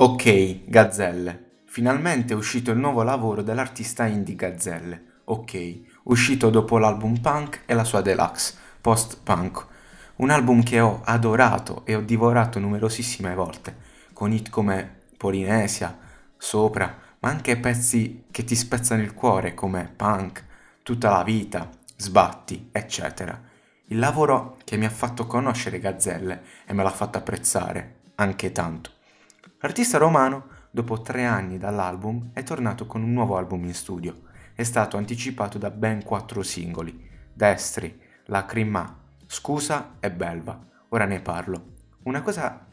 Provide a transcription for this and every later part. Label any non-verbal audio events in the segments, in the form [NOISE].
Ok, Gazzelle. Finalmente è uscito il nuovo lavoro dell'artista indie Gazzelle. Ok, uscito dopo l'album Punk e la sua deluxe, post-punk. Un album che ho adorato e ho divorato numerosissime volte, con hit come Polinesia, Sopra, ma anche pezzi che ti spezzano il cuore come Punk, Tutta la vita, Sbatti, eccetera. Il lavoro che mi ha fatto conoscere Gazzelle e me l'ha fatto apprezzare anche tanto. L'artista romano, dopo tre anni dall'album, è tornato con un nuovo album in studio. È stato anticipato da ben quattro singoli: Destri, Lacrima, Scusa e Belva. Ora ne parlo. Una cosa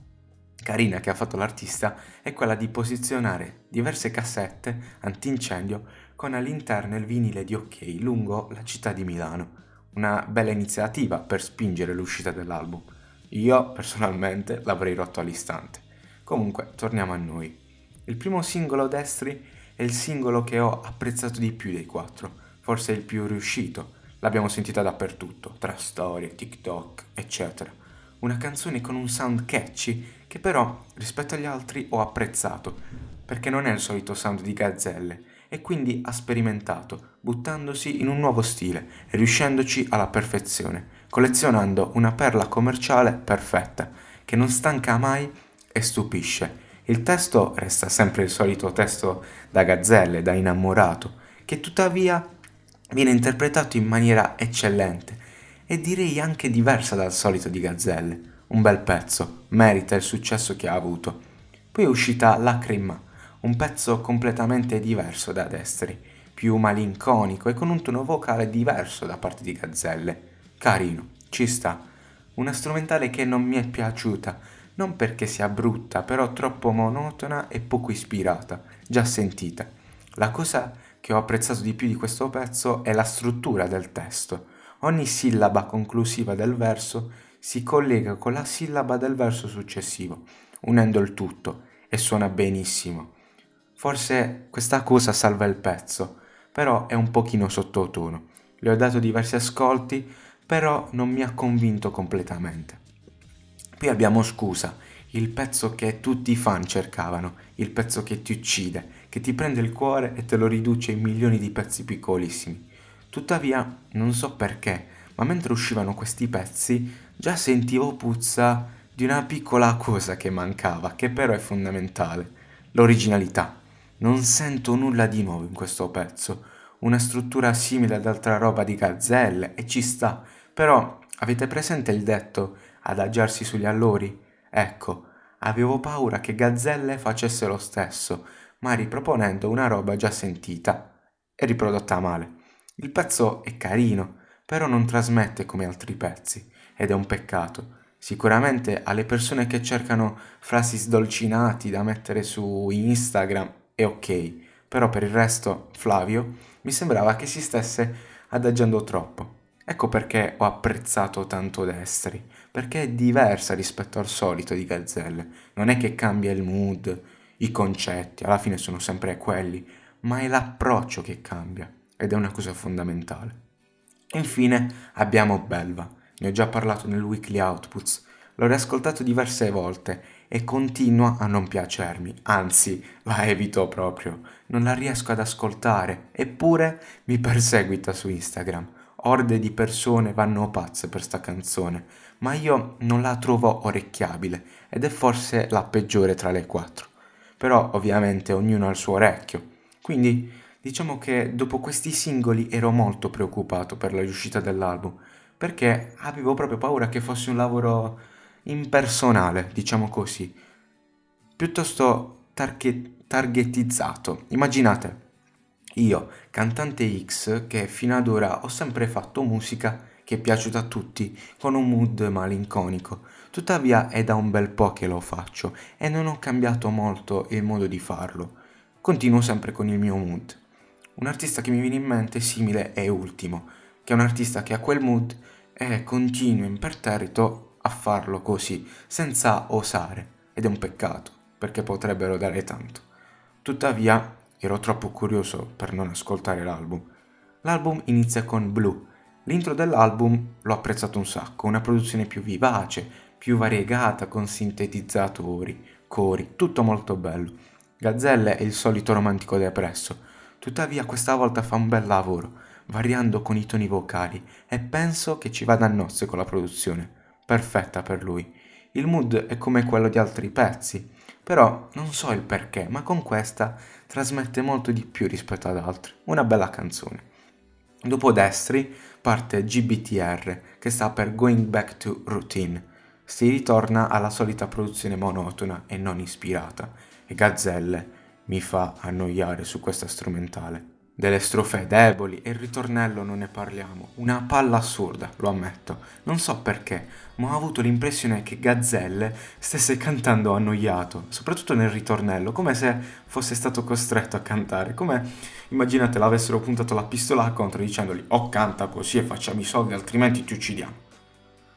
carina che ha fatto l'artista è quella di posizionare diverse cassette antincendio con all'interno il vinile di OK lungo la città di Milano. Una bella iniziativa per spingere l'uscita dell'album. Io personalmente l'avrei rotto all'istante. Comunque, torniamo a noi. Il primo singolo Destri è il singolo che ho apprezzato di più dei quattro, forse il più riuscito. L'abbiamo sentita dappertutto, tra storie, TikTok, eccetera. Una canzone con un sound catchy che però, rispetto agli altri, ho apprezzato, perché non è il solito sound di Gazzelle, e quindi ha sperimentato, buttandosi in un nuovo stile e riuscendoci alla perfezione, collezionando una perla commerciale perfetta, che non stanca mai e stupisce. Il testo resta sempre il solito testo da gazzelle, da innamorato, che tuttavia viene interpretato in maniera eccellente e direi anche diversa dal solito di Gazzelle. Un bel pezzo, merita il successo che ha avuto. Poi è uscita Lacrima, un pezzo completamente diverso da Destri, più malinconico e con un tono vocale diverso da parte di Gazzelle. Carino, ci sta. Una strumentale che non mi è piaciuta, non perché sia brutta, però troppo monotona e poco ispirata, già sentita. La cosa che ho apprezzato di più di questo pezzo è la struttura del testo. Ogni sillaba conclusiva del verso si collega con la sillaba del verso successivo, unendo il tutto, e suona benissimo. Forse questa cosa salva il pezzo, però è un pochino sottotono. Le ho dato diversi ascolti, però non mi ha convinto completamente. Poi abbiamo Scusa, il pezzo che tutti i fan cercavano, il pezzo che ti uccide, che ti prende il cuore e te lo riduce in milioni di pezzi piccolissimi. Tuttavia, non so perché, ma mentre uscivano questi pezzi, già sentivo puzza di una piccola cosa che mancava, che però è fondamentale, l'originalità. Non sento nulla di nuovo in questo pezzo, una struttura simile ad altra roba di gazzelle e ci sta, però avete presente il detto adagiarsi sugli allori? Ecco, avevo paura che Gazzelle facesse lo stesso, ma riproponendo una roba già sentita e riprodotta male. Il pezzo è carino, però non trasmette come altri pezzi, ed è un peccato. Sicuramente alle persone che cercano frasi sdolcinati da mettere su Instagram è ok, però per il resto, Flavio, mi sembrava che si stesse adagiando troppo. Ecco perché ho apprezzato tanto Destri, perché è diversa rispetto al solito di Gazzelle. Non è che cambia il mood, i concetti, alla fine sono sempre quelli, ma è l'approccio che cambia ed è una cosa fondamentale. Infine abbiamo Belva, ne ho già parlato nel Weekly Outputs, l'ho riascoltato diverse volte e continua a non piacermi, anzi la evito proprio, non la riesco ad ascoltare, eppure mi perseguita su Instagram orde di persone vanno pazze per sta canzone, ma io non la trovo orecchiabile ed è forse la peggiore tra le quattro. Però ovviamente ognuno ha il suo orecchio. Quindi diciamo che dopo questi singoli ero molto preoccupato per la riuscita dell'album, perché avevo proprio paura che fosse un lavoro impersonale, diciamo così, piuttosto target- targetizzato. Immaginate, io, cantante X, che fino ad ora ho sempre fatto musica che è piaciuta a tutti, con un mood malinconico. Tuttavia è da un bel po' che lo faccio e non ho cambiato molto il modo di farlo. Continuo sempre con il mio mood. Un artista che mi viene in mente simile è Ultimo, che è un artista che ha quel mood e continua imperterrito a farlo così, senza osare, ed è un peccato, perché potrebbero dare tanto. Tuttavia Ero troppo curioso per non ascoltare l'album. L'album inizia con Blue. L'intro dell'album l'ho apprezzato un sacco, una produzione più vivace, più variegata con sintetizzatori, cori, tutto molto bello. Gazzelle è il solito romantico depresso, tuttavia questa volta fa un bel lavoro, variando con i toni vocali e penso che ci vada a nozze con la produzione. Perfetta per lui. Il mood è come quello di altri pezzi, però non so il perché, ma con questa trasmette molto di più rispetto ad altri. Una bella canzone. Dopo Destri parte GBTR, che sta per Going Back to Routine. Si ritorna alla solita produzione monotona e non ispirata, e Gazzelle mi fa annoiare su questa strumentale. Delle strofe deboli e il ritornello non ne parliamo. Una palla assurda, lo ammetto. Non so perché, ma ho avuto l'impressione che Gazzelle stesse cantando annoiato, soprattutto nel ritornello, come se fosse stato costretto a cantare, come immaginate l'avessero puntato la pistola contro dicendogli "Oh, canta così e facciamo i soldi, altrimenti ti uccidiamo".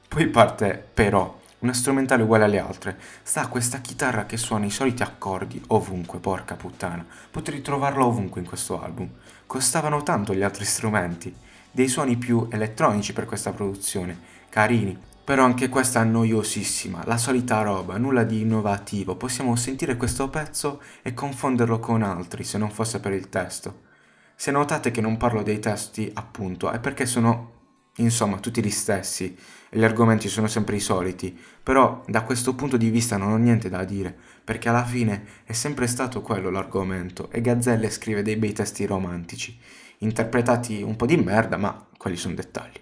Poi parte però una strumentale uguale alle altre. Sta questa chitarra che suona i soliti accordi ovunque, porca puttana. Potrei trovarla ovunque in questo album. Costavano tanto gli altri strumenti. Dei suoni più elettronici per questa produzione, carini. Però anche questa noiosissima, la solita roba, nulla di innovativo. Possiamo sentire questo pezzo e confonderlo con altri se non fosse per il testo. Se notate che non parlo dei testi, appunto, è perché sono insomma tutti gli stessi e gli argomenti sono sempre i soliti, però da questo punto di vista non ho niente da dire, perché alla fine è sempre stato quello l'argomento e Gazzelle scrive dei bei testi romantici, interpretati un po' di merda, ma quelli sono dettagli.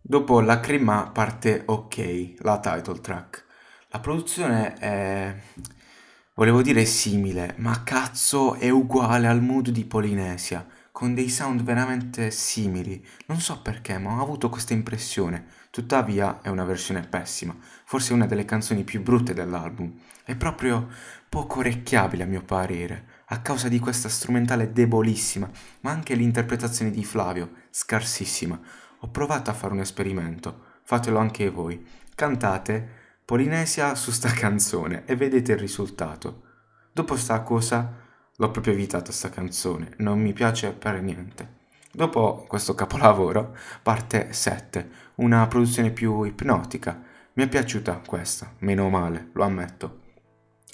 Dopo la crema parte Ok, la title track. La produzione è... volevo dire simile, ma cazzo è uguale al mood di Polinesia con dei sound veramente simili. Non so perché, ma ho avuto questa impressione. Tuttavia è una versione pessima, forse una delle canzoni più brutte dell'album. È proprio poco orecchiabile a mio parere, a causa di questa strumentale debolissima, ma anche l'interpretazione di Flavio, scarsissima. Ho provato a fare un esperimento, fatelo anche voi. Cantate Polinesia su sta [LAUGHS] canzone e vedete il risultato. Dopo sta cosa L'ho proprio evitata sta canzone, non mi piace per niente. Dopo questo capolavoro parte 7, una produzione più ipnotica. Mi è piaciuta questa, meno male, lo ammetto.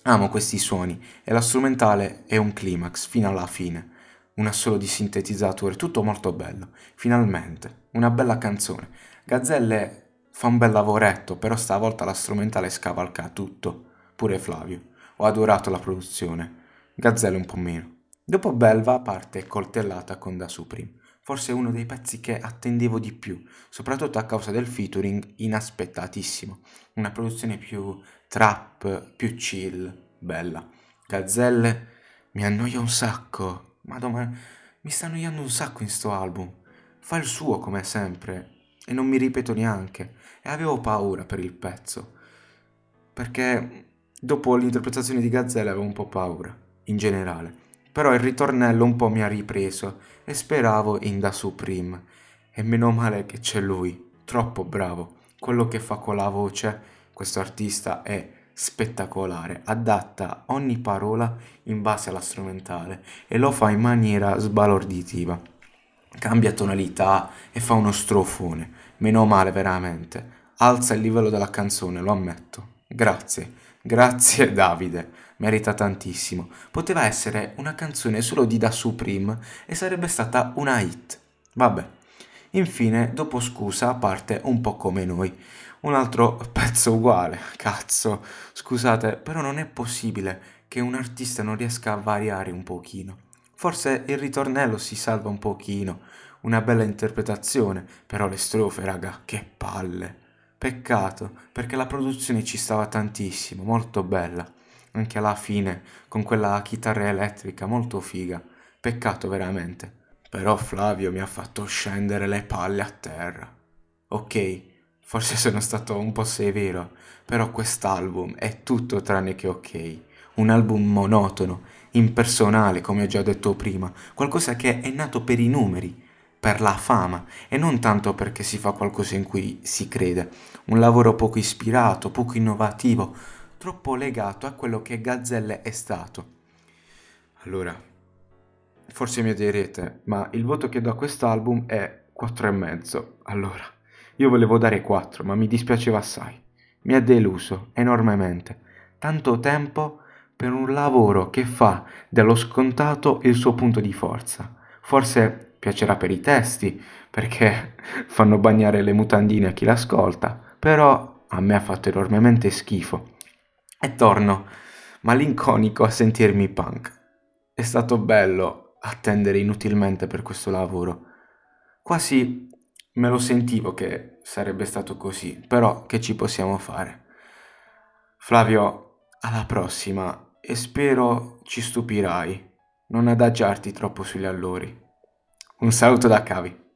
Amo questi suoni e la strumentale è un climax fino alla fine. Un assolo di sintetizzatore, tutto molto bello. Finalmente, una bella canzone. Gazzelle fa un bel lavoretto, però stavolta la strumentale scavalca tutto. Pure Flavio. Ho adorato la produzione. Gazzelle un po' meno. Dopo Belva parte Coltellata con Da Supreme, forse uno dei pezzi che attendevo di più, soprattutto a causa del featuring inaspettatissimo. Una produzione più trap, più chill, bella. Gazzelle mi annoia un sacco, madonna, mi sta annoiando un sacco in sto album. Fa il suo come sempre e non mi ripeto neanche e avevo paura per il pezzo perché dopo l'interpretazione di Gazzelle avevo un po' paura in generale. Però il ritornello un po' mi ha ripreso e speravo in Da Supreme. E meno male che c'è lui, troppo bravo. Quello che fa con la voce, questo artista è spettacolare, adatta ogni parola in base alla strumentale e lo fa in maniera sbalorditiva. Cambia tonalità e fa uno strofone, meno male veramente. Alza il livello della canzone, lo ammetto. Grazie, grazie Davide merita tantissimo. Poteva essere una canzone solo di Da Supreme e sarebbe stata una hit. Vabbè. Infine, dopo Scusa, parte un po' come noi. Un altro [LAUGHS] pezzo uguale. Cazzo. Scusate, però non è possibile che un artista non riesca a variare un pochino. Forse il ritornello si salva un pochino, una bella interpretazione, però le strofe, raga, che palle. Peccato, perché la produzione ci stava tantissimo, molto bella anche alla fine, con quella chitarra elettrica molto figa. Peccato veramente. Però Flavio mi ha fatto scendere le palle a terra. Ok, forse sono stato un po' severo, però quest'album è tutto tranne che ok. Un album monotono, impersonale, come ho già detto prima, qualcosa che è nato per i numeri, per la fama e non tanto perché si fa qualcosa in cui si crede. Un lavoro poco ispirato, poco innovativo, troppo legato a quello che Gazzelle è stato. Allora, forse mi direte, ma il voto che do a quest'album è 4,5. Allora, io volevo dare 4, ma mi dispiaceva assai. Mi ha deluso enormemente. Tanto tempo per un lavoro che fa dello scontato il suo punto di forza. Forse piacerà per i testi, perché [LAUGHS] fanno bagnare le mutandine a chi l'ascolta, però a me ha fatto enormemente schifo. E torno, malinconico, a sentirmi punk. È stato bello attendere inutilmente per questo lavoro. Quasi me lo sentivo che sarebbe stato così, però che ci possiamo fare? Flavio, alla prossima e spero ci stupirai. Non adagiarti troppo sugli allori. Un saluto da Cavi.